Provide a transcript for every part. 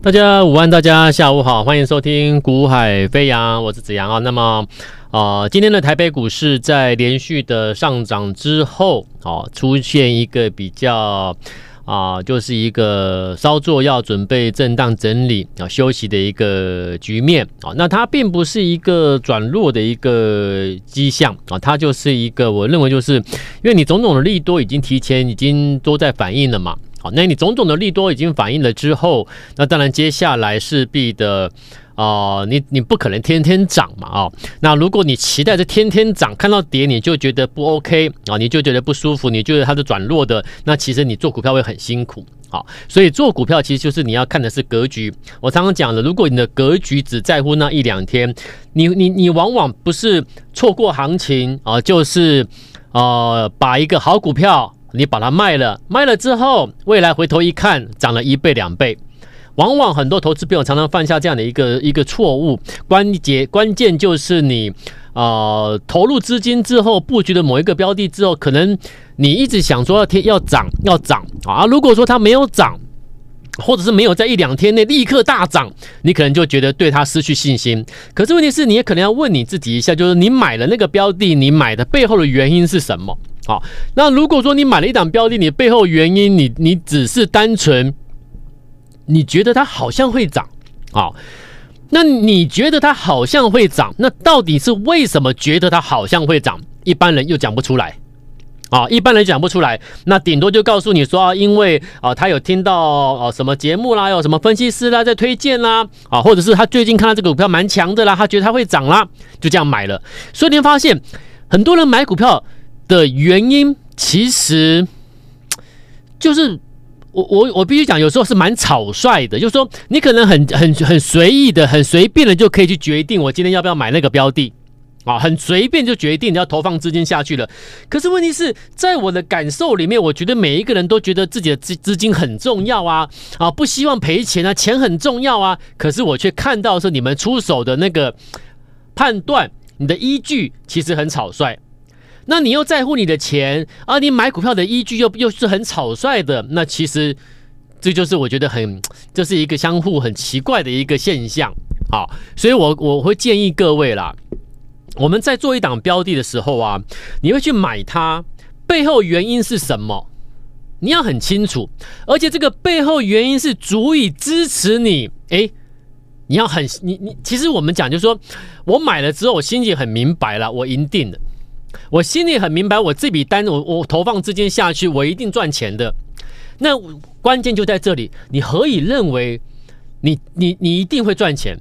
大家午安，大家下午好，欢迎收听股海飞扬，我是子阳啊。那么啊、今天的台北股市在连续的上涨之后，啊，出现一个比较啊，就是一个稍作要准备震荡整理啊休息的一个局面啊。那它并不是一个转弱的一个迹象啊，它就是一个我认为就是因为你种种的利多已经提前已经都在反映了嘛。好，那你种种的利多已经反映了之后，那当然接下来势必的，啊、你你不可能天天涨嘛，啊、哦，那如果你期待着天天涨，看到跌你就觉得不 OK 啊，你就觉得不舒服，你觉得它是转弱的，那其实你做股票会很辛苦，好，所以做股票其实就是你要看的是格局。我常常讲了，如果你的格局只在乎那一两天，你你你往往不是错过行情啊，就是呃把一个好股票。你把它卖了，卖了之后，未来回头一看，涨了一倍两倍。往往很多投资朋友常常犯下这样的一个一个错误。关节关键就是你、呃，投入资金之后，布局的某一个标的之后，可能你一直想说要天要涨要涨啊。如果说它没有涨，或者是没有在一两天内立刻大涨，你可能就觉得对它失去信心。可是问题是你也可能要问你自己一下，就是你买了那个标的，你买的背后的原因是什么？好，那如果说你买了一档标的，你背后原因你你只是单纯，你觉得它好像会涨，好，那你觉得它好像会涨，那到底是为什么觉得它好像会涨？一般人又讲不出来，啊，一般人讲不出来，那顶多就告诉你说，因为啊，他有听到啊什么节目啦，有什么分析师啦在推荐啦，啊，或者是他最近看到这个股票蛮强的啦，他觉得它会涨啦，就这样买了。所以你会发现，很多人买股票。的原因其实就是我我我必须讲，有时候是蛮草率的，就是说你可能很很很随意的、很随便的就可以去决定我今天要不要买那个标的啊，很随便就决定要投放资金下去了。可是问题是在我的感受里面，我觉得每一个人都觉得自己的资资金很重要啊啊，不希望赔钱啊，钱很重要啊。可是我却看到是你们出手的那个判断，你的依据其实很草率。那你又在乎你的钱，而你买股票的依据又又是很草率的，那其实这就是我觉得很，这是一个相互很奇怪的一个现象。好，所以我我会建议各位啦，我们在做一档标的的时候啊，你会去买它背后原因是什么？你要很清楚，而且这个背后原因是足以支持你。诶，你要很你你，其实我们讲就是说，我买了之后，我心里很明白了，我赢定了。我心里很明白，我这笔单，我我投放资金下去，我一定赚钱的。那关键就在这里，你何以认为你你你一定会赚钱，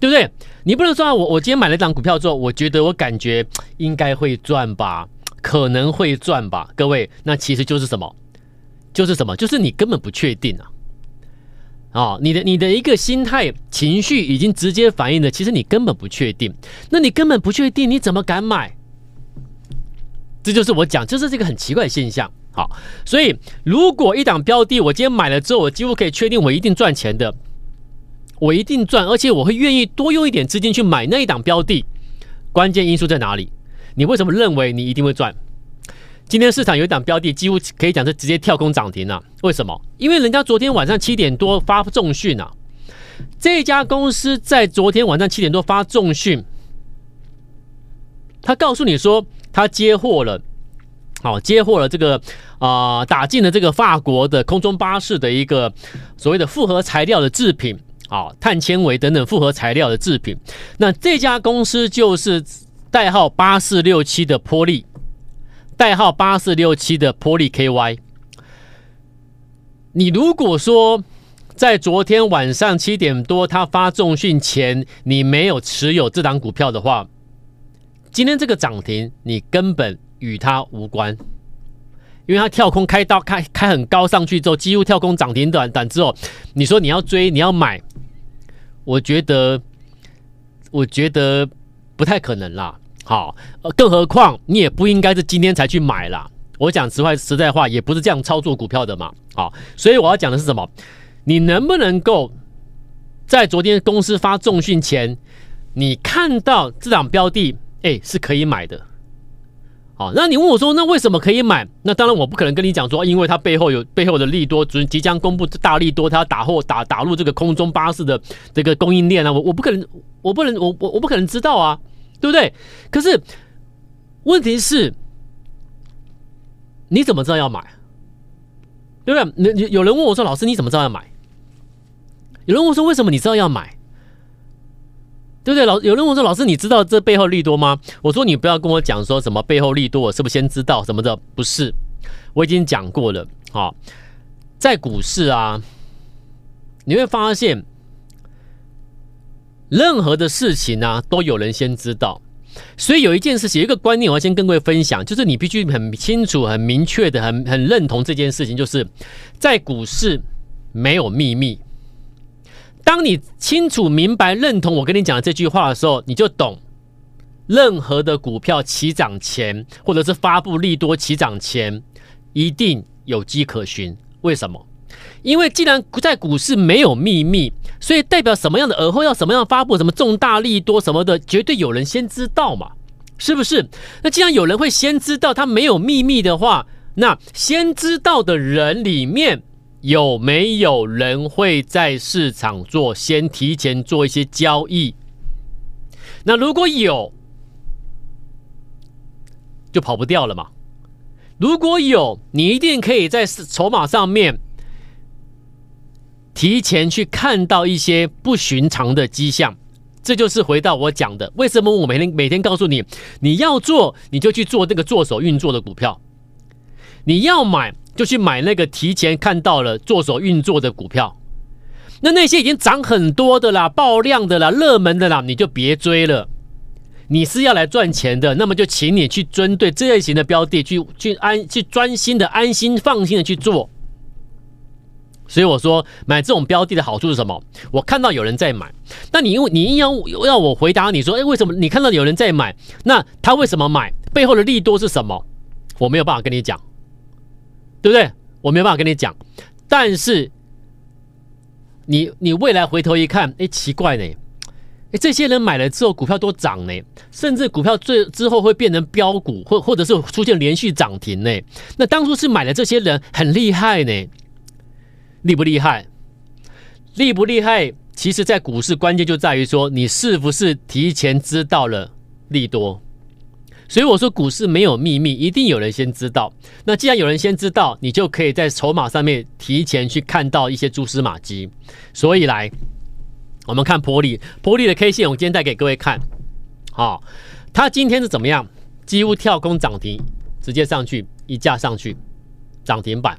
对不对？你不能说我我今天买了一档股票之后，我觉得我感觉应该会赚吧，可能会赚吧。各位，那其实就是什么？就是什么？就是你根本不确定啊！啊，你的你的一个心态情绪已经直接反映了，其实你根本不确定。那你根本不确定，你怎么敢买？这就是我讲，这是这个很奇怪的现象。好，所以如果一档标的我今天买了之后，我几乎可以确定我一定赚钱的，我一定赚，而且我会愿意多用一点资金去买那一档标的。关键因素在哪里？你为什么认为你一定会赚？今天市场有一档标的，几乎可以讲是直接跳空涨停了。为什么？因为人家昨天晚上七点多发重讯啊，这家公司在昨天晚上七点多发重讯，他告诉你说。他接货了，好，接货了这个啊、打进了这个法国的空中巴士的一个所谓的复合材料的制品，啊，碳纤维等等复合材料的制品。那这家公司就是代号八四六七的波力，代号八四六七的波力 KY。你如果说在昨天晚上七点多他发重讯前，你没有持有这档股票的话，今天这个涨停，你根本与它无关，因为它跳空开刀开开很高上去之后，几乎跳空涨停短短之后，你说你要追你要买，我觉得我觉得不太可能啦。好，呃更何况你也不应该是今天才去买啦。我讲实话实在话，也不是这样操作股票的嘛。好，所以我要讲的是什么？你能不能够在昨天公司发重讯前，你看到这档标的？哎，是可以买的，好，那你问我说，那为什么可以买？那当然我不可能跟你讲说，因为它背后有背后的利多，即即将公布大利多，它要打货打打入这个空中巴士的这个供应链啊，我我不可能，我不能，我我我不可能知道啊，对不对？可是问题是，你怎么知道要买？对不对？你你有人问我说，老师你怎么知道要买？有人问我说，为什么你知道要买？对不对？老有人问我说：“老师，你知道这背后利多吗？”我说：“你不要跟我讲说什么背后利多，我是不是先知道什么的？不是，我已经讲过了。好，在股市啊，你会发现，任何的事情啊，都有人先知道。所以有一件事情，一个观念，我要先跟各位分享，就是你必须很清楚、很明确的、很很认同这件事情，就是在股市没有秘密。”当你清楚明白认同我跟你讲的这句话的时候，你就懂，任何的股票起涨前，或者是发布利多起涨前，一定有迹可循。为什么？因为既然在股市没有秘密，所以代表什么样的而后要什么样发布什么重大利多什么的，绝对有人先知道嘛，是不是？那既然有人会先知道，他没有秘密的话，那先知道的人里面。有没有人会在市场做先提前做一些交易？那如果有，就跑不掉了嘛。如果有，你一定可以在筹码上面提前去看到一些不寻常的迹象。这就是回到我讲的，为什么我每天每天告诉你，你要做你就去做这个做手运作的股票，你要买。就去买那个提前看到了做手运作的股票，那那些已经涨很多的啦、爆量的啦、热门的啦，你就别追了。你是要来赚钱的，那么就请你去针对这类型的标的去去安去专心的安心放心的去做。所以我说买这种标的的好处是什么？我看到有人在买，那你因为你硬要要我回答你说，哎，为什么你看到有人在买？那他为什么买？背后的利多是什么？我没有办法跟你讲。对不对？我没办法跟你讲，但是你你未来回头一看，哎，奇怪呢，哎，这些人买了之后，股票都涨呢，甚至股票最之后会变成标股，或或者是出现连续涨停呢。那当初是买的这些人很厉害呢，厉不厉害？厉不厉害？其实，在股市关键就在于说，你是不是提前知道了利多。所以我说，股市没有秘密，一定有人先知道。那既然有人先知道，你就可以在筹码上面提前去看到一些蛛丝马迹。所以来，我们看玻璃，玻璃的 K 线，我今天带给各位看。好，它今天是怎么样？几乎跳空涨停，直接上去一架上去涨停板。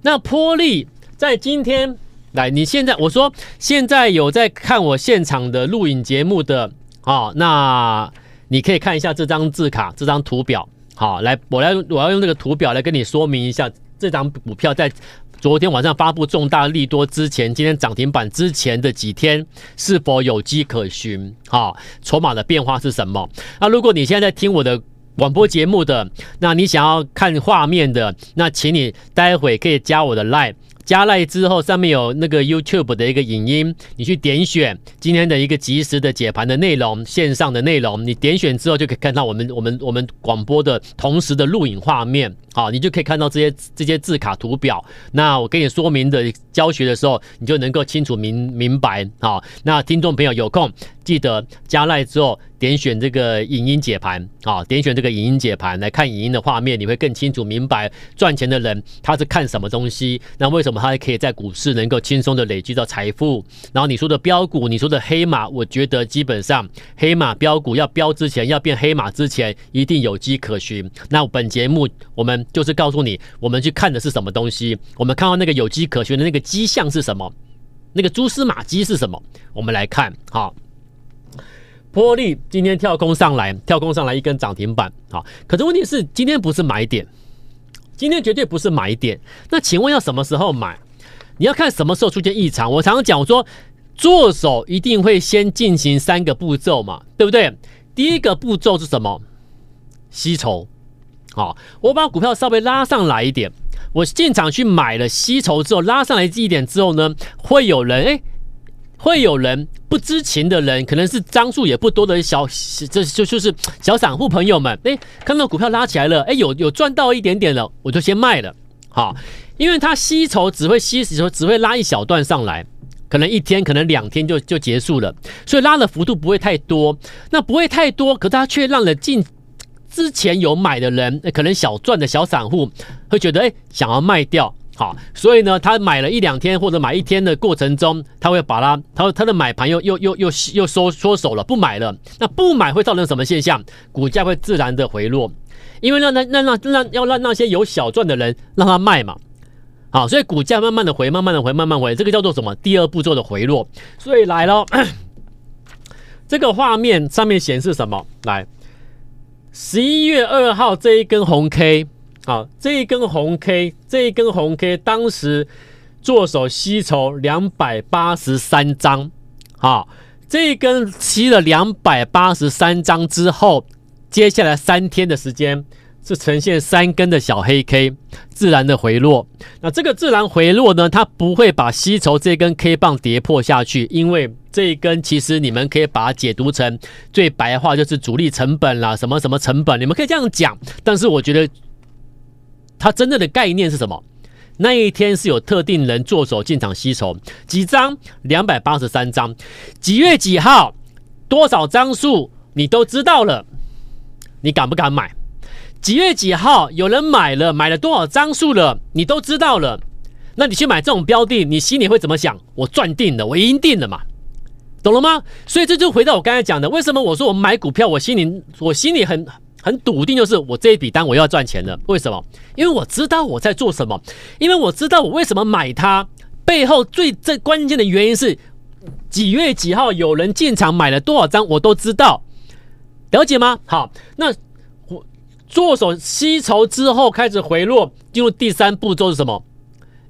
那玻璃在今天来，你现在我说现在有在看我现场的录影节目的啊，那。你可以看一下这张字卡，这张图表。好，来，我来，我要用这个图表来跟你说明一下，这张股票在昨天晚上发布重大利多之前，今天涨停板之前的几天是否有迹可循？好，筹码的变化是什么？那如果你现在在听我的广播节目的，那你想要看画面的，那请你待会可以加我的 Line。加赖之后，上面有那个 YouTube 的一个影音，你去点选今天的一个即时的解盘的内容，线上的内容，你点选之后就可以看到我们我们我们广播的同时的录影画面，好，你就可以看到这些这些字卡图表。那我给你说明的教学的时候，你就能够清楚明明白，好，那听众朋友有空记得加赖之后。点选这个影音解盘啊，点选这个影音解盘来看影音的画面，你会更清楚明白赚钱的人他是看什么东西，那为什么他可以在股市能够轻松的累积到财富？然后你说的标股，你说的黑马，我觉得基本上黑马标股要标之前，要变黑马之前，一定有迹可循。那本节目我们就是告诉你，我们去看的是什么东西，我们看到那个有迹可循的那个迹象是什么，那个蛛丝马迹是什么，我们来看好。波丽今天跳空上来，跳空上来一根涨停板，好，可是问题是今天不是买点，今天绝对不是买点。那请问要什么时候买？你要看什么时候出现异常。我常常讲，我说做手一定会先进行三个步骤嘛，对不对？第一个步骤是什么？吸筹，好，我把股票稍微拉上来一点，我进场去买了吸筹之后，拉上来一点之后呢，会有人诶会有人不知情的人，可能是张数也不多的小，这就就是小散户朋友们，哎，看到股票拉起来了，哎，有有赚到一点点了，我就先卖了，好，因为它吸筹只会吸时候只会拉一小段上来，可能一天，可能两天就就结束了，所以拉的幅度不会太多，那不会太多，可是它却让了进之前有买的人，可能小赚的小散户会觉得，哎，想要卖掉。好，所以呢，他买了一两天或者买一天的过程中，他会把它，他他的买盘又又又又又收缩手了，不买了。那不买会造成什么现象？股价会自然的回落，因为让那那让让要让那些有小赚的人让他卖嘛。好，所以股价慢慢的回，慢慢的回，慢慢回，这个叫做什么？第二步骤的回落。所以来了，这个画面上面显示什么？来，十一月二号这一根红 K。好，这一根红 K，这一根红 K，当时做手吸筹两百八十三张，好，这一根吸了两百八十三张之后，接下来三天的时间是呈现三根的小黑 K，自然的回落。那这个自然回落呢，它不会把吸筹这根 K 棒跌破下去，因为这一根其实你们可以把它解读成最白话就是主力成本啦，什么什么成本，你们可以这样讲。但是我觉得。它真正的概念是什么？那一天是有特定人做手进场吸筹几张，两百八十三张，几月几号，多少张数你都知道了，你敢不敢买？几月几号有人买了，买了多少张数了，你都知道了，那你去买这种标的，你心里会怎么想？我赚定了，我赢定了嘛，懂了吗？所以这就回到我刚才讲的，为什么我说我买股票，我心里我心里很。很笃定，就是我这一笔单我要赚钱了。为什么？因为我知道我在做什么，因为我知道我为什么买它。背后最最关键的原因是几月几号有人进场买了多少张，我都知道。了解吗？好，那我做手吸筹之后开始回落，进入第三步骤是什么？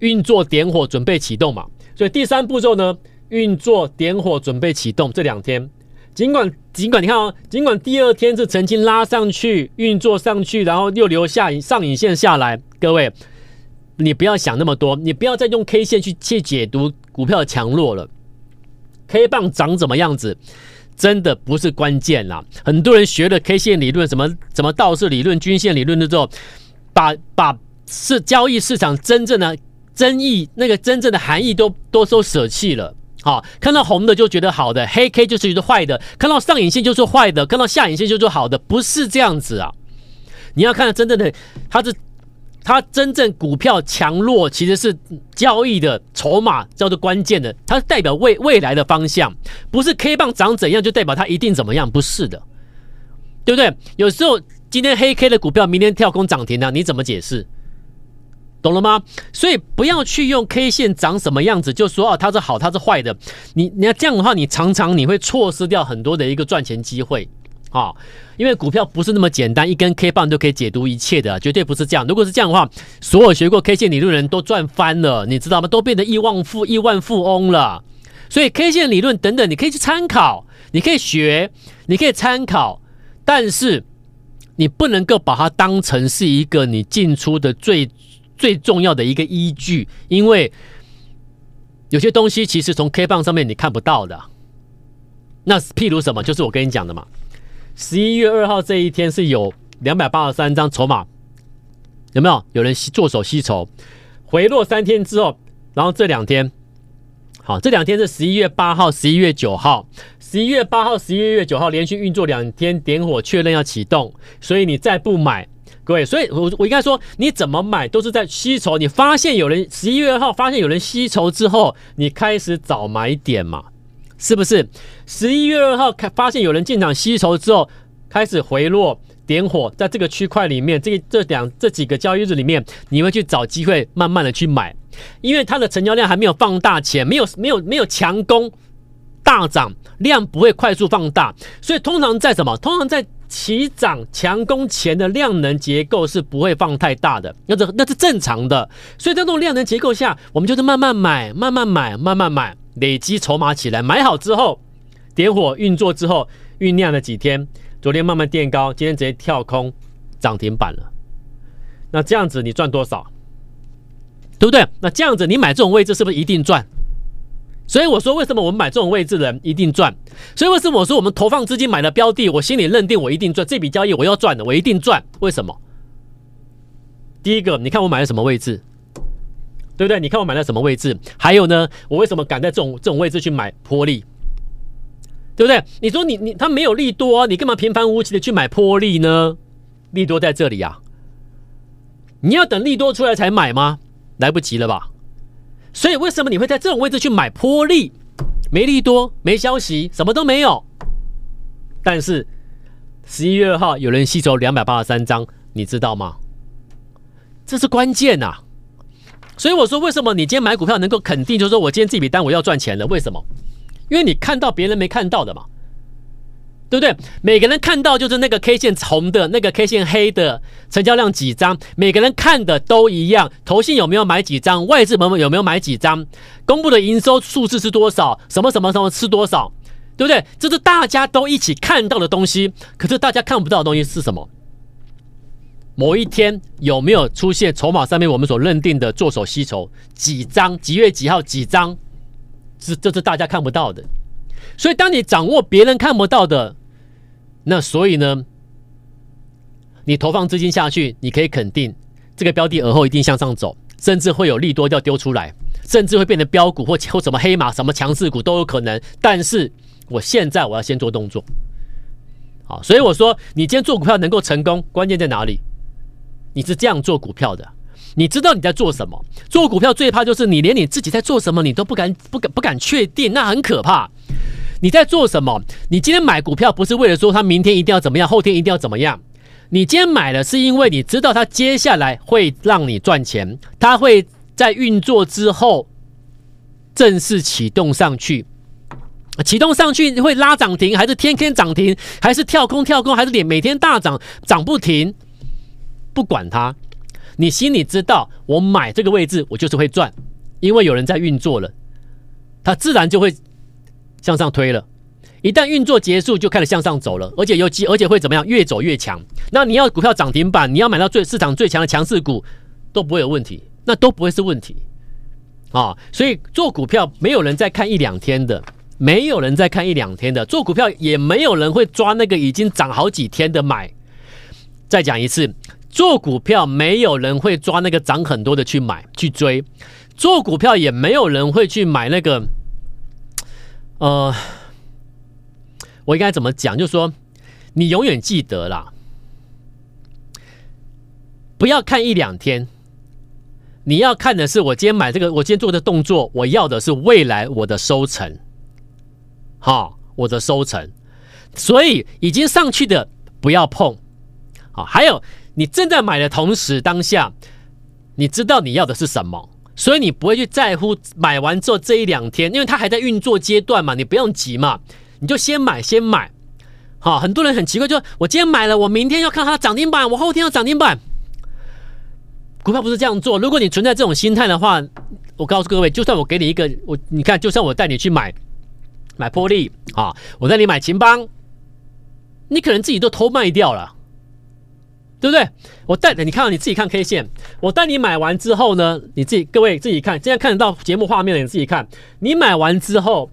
运作点火准备启动嘛。所以第三步骤呢，运作点火准备启动这两天。尽管尽管你看哦，尽管第二天是曾经拉上去运作上去，然后又留下上影线下来，各位，你不要想那么多，你不要再用 K 线去去解读股票的强弱了。K 棒长怎么样子，真的不是关键啦。很多人学了 K 线理论，什么什么道氏理论、均线理论的时候，把把是交易市场真正的争议那个真正的含义都都都舍弃了。好，看到红的就觉得好的，黑 K 就是觉得坏的；看到上影线就是坏的，看到下影线就是好的，不是这样子啊！你要看到真正的，它是它真正股票强弱其实是交易的筹码叫做关键的，它是代表未未来的方向，不是 K 棒长怎样就代表它一定怎么样，不是的，对不对？有时候今天黑 K 的股票明天跳空涨停了，你怎么解释？懂了吗？所以不要去用 K 线长什么样子就说哦，它是好，它是坏的。你你要这样的话，你常常你会错失掉很多的一个赚钱机会啊！因为股票不是那么简单，一根 K 棒就可以解读一切的，绝对不是这样。如果是这样的话，所有学过 K 线理论的人都赚翻了，你知道吗？都变得亿万富亿万富翁了。所以 K 线理论等等，你可以去参考，你可以学，你可以参考，但是你不能够把它当成是一个你进出的最。最重要的一个依据，因为有些东西其实从 K 棒上面你看不到的。那譬如什么，就是我跟你讲的嘛。十一月二号这一天是有两百八十三张筹码，有没有？有人吸做手吸筹，回落三天之后，然后这两天，好，这两天是十一月八号、十一月九号。十一月八号、十一月九号连续运作两天，点火确认要启动，所以你再不买。各位，所以我我应该说，你怎么买都是在吸筹。你发现有人十一月二号发现有人吸筹之后，你开始找买点嘛，是不是？十一月二号开发现有人进场吸筹之后，开始回落点火，在这个区块里面，这这两这几个交易日里面，你会去找机会慢慢的去买，因为它的成交量还没有放大前，没有没有没有强攻大涨，量不会快速放大，所以通常在什么？通常在。起涨强攻前的量能结构是不会放太大的，那这那是正常的。所以在这种量能结构下，我们就是慢慢买，慢慢买，慢慢买，累积筹码起来。买好之后，点火运作之后，酝酿了几天，昨天慢慢垫高，今天直接跳空涨停板了。那这样子你赚多少？对不对？那这样子你买这种位置是不是一定赚？所以我说，为什么我们买这种位置的人一定赚？所以为什么我说我们投放资金买的标的，我心里认定我一定赚，这笔交易我要赚的，我一定赚。为什么？第一个，你看我买了什么位置，对不对？你看我买了什么位置？还有呢，我为什么敢在这种这种位置去买波丽？对不对？你说你你他没有利多，啊你干嘛平凡无奇的去买波丽呢？利多在这里啊！你要等利多出来才买吗？来不及了吧？所以为什么你会在这种位置去买波利？没利多，没消息，什么都没有。但是十一月二号有人吸走两百八十三张，你知道吗？这是关键呐！所以我说，为什么你今天买股票能够肯定，就是说我今天这笔单我要赚钱了？为什么？因为你看到别人没看到的嘛。对不对？每个人看到就是那个 K 线红的，那个 K 线黑的，成交量几张，每个人看的都一样。投信有没有买几张？外资有没有没有买几张？公布的营收数字是多少？什么什么什么是多少？对不对？这是大家都一起看到的东西。可是大家看不到的东西是什么？某一天有没有出现筹码上面我们所认定的做手吸筹几张？几月几号几张？是这是大家看不到的。所以当你掌握别人看不到的。那所以呢，你投放资金下去，你可以肯定这个标的而后一定向上走，甚至会有利多要丢出来，甚至会变成标股或或什么黑马、什么强势股都有可能。但是我现在我要先做动作，好，所以我说你今天做股票能够成功，关键在哪里？你是这样做股票的，你知道你在做什么？做股票最怕就是你连你自己在做什么你都不敢、不敢、不敢确定，那很可怕。你在做什么？你今天买股票不是为了说它明天一定要怎么样，后天一定要怎么样？你今天买了是因为你知道它接下来会让你赚钱，它会在运作之后正式启动上去，启动上去会拉涨停，还是天天涨停，还是跳空跳空，还是点每天大涨涨不停？不管它，你心里知道，我买这个位置我就是会赚，因为有人在运作了，它自然就会。向上推了，一旦运作结束，就开始向上走了，而且有机，而且会怎么样？越走越强。那你要股票涨停板，你要买到最市场最强的强势股，都不会有问题，那都不会是问题啊。所以做股票没有人在看一两天的，没有人在看一两天的，做股票也没有人会抓那个已经涨好几天的买。再讲一次，做股票没有人会抓那个涨很多的去买去追，做股票也没有人会去买那个。呃，我应该怎么讲？就是说，你永远记得啦，不要看一两天，你要看的是我今天买这个，我今天做的动作，我要的是未来我的收成，好，我的收成。所以已经上去的不要碰，好，还有你正在买的同时，当下你知道你要的是什么。所以你不会去在乎买完之后这一两天，因为它还在运作阶段嘛，你不用急嘛，你就先买先买。好，很多人很奇怪，就我今天买了，我明天要看它涨停板，我后天要涨停板。股票不是这样做，如果你存在这种心态的话，我告诉各位，就算我给你一个我，你看，就算我带你去买买波丽啊，我带你买勤邦，你可能自己都偷卖掉了。对不对？我带你看到你自己看 K 线，我带你买完之后呢，你自己各位自己看，现在看得到节目画面的，你自己看，你买完之后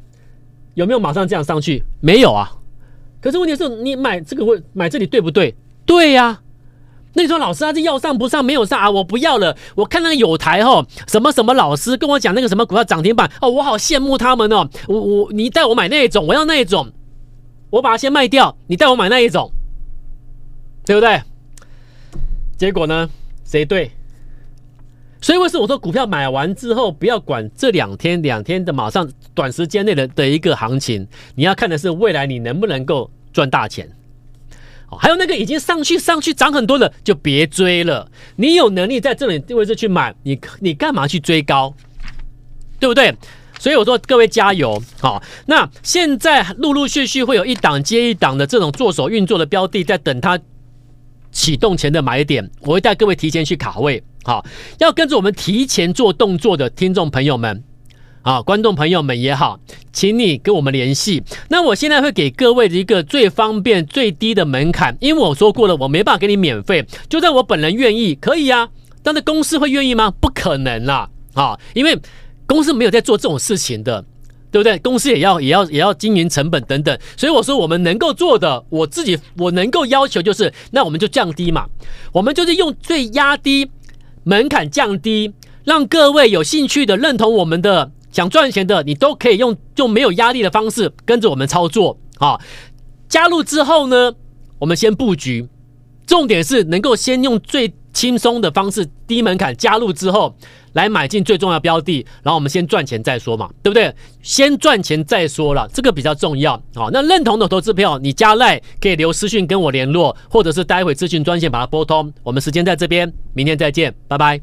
有没有马上这样上去？没有啊。可是问题是，你买这个位买这里对不对？对呀、那你说老师啊，这要上不上没有上啊？我不要了。我看那个有台哈，什么什么老师跟我讲那个什么股票涨停板哦，我好羡慕他们哦。我我你带我买那一种，我要那一种，我把它先卖掉，你带我买那一种，对不对？结果呢？谁对？所以为什么我说股票买完之后不要管这两天两天的马上短时间内的的一个行情，你要看的是未来你能不能够赚大钱。还有那个已经上去上去涨很多的就别追了。你有能力在这里位置去买，你你干嘛去追高？对不对？所以我说各位加油！好，那现在陆陆续续会有一档接一档的这种做手运作的标的在等它。启动前的买点，我会带各位提前去卡位。好，要跟着我们提前做动作的听众朋友们，啊，观众朋友们也好，请你跟我们联系。那我现在会给各位一个最方便、最低的门槛，因为我说过了，我没办法给你免费。就算我本人愿意，可以啊，但是公司会愿意吗？不可能啦，啊，因为公司没有在做这种事情的。对不对？公司也要也要也要经营成本等等，所以我说我们能够做的，我自己我能够要求就是，那我们就降低嘛，我们就是用最压低门槛降低，让各位有兴趣的、认同我们的、想赚钱的，你都可以用用没有压力的方式跟着我们操作啊。加入之后呢，我们先布局，重点是能够先用最轻松的方式、低门槛加入之后，来买进最重要标的，然后我们先赚钱再说嘛，对不对？先赚钱再说了，这个比较重要。好，那认同的投资票，你加赖可以留私讯跟我联络，或者是待会咨询专线把它拨通。我们时间在这边，明天再见，拜拜。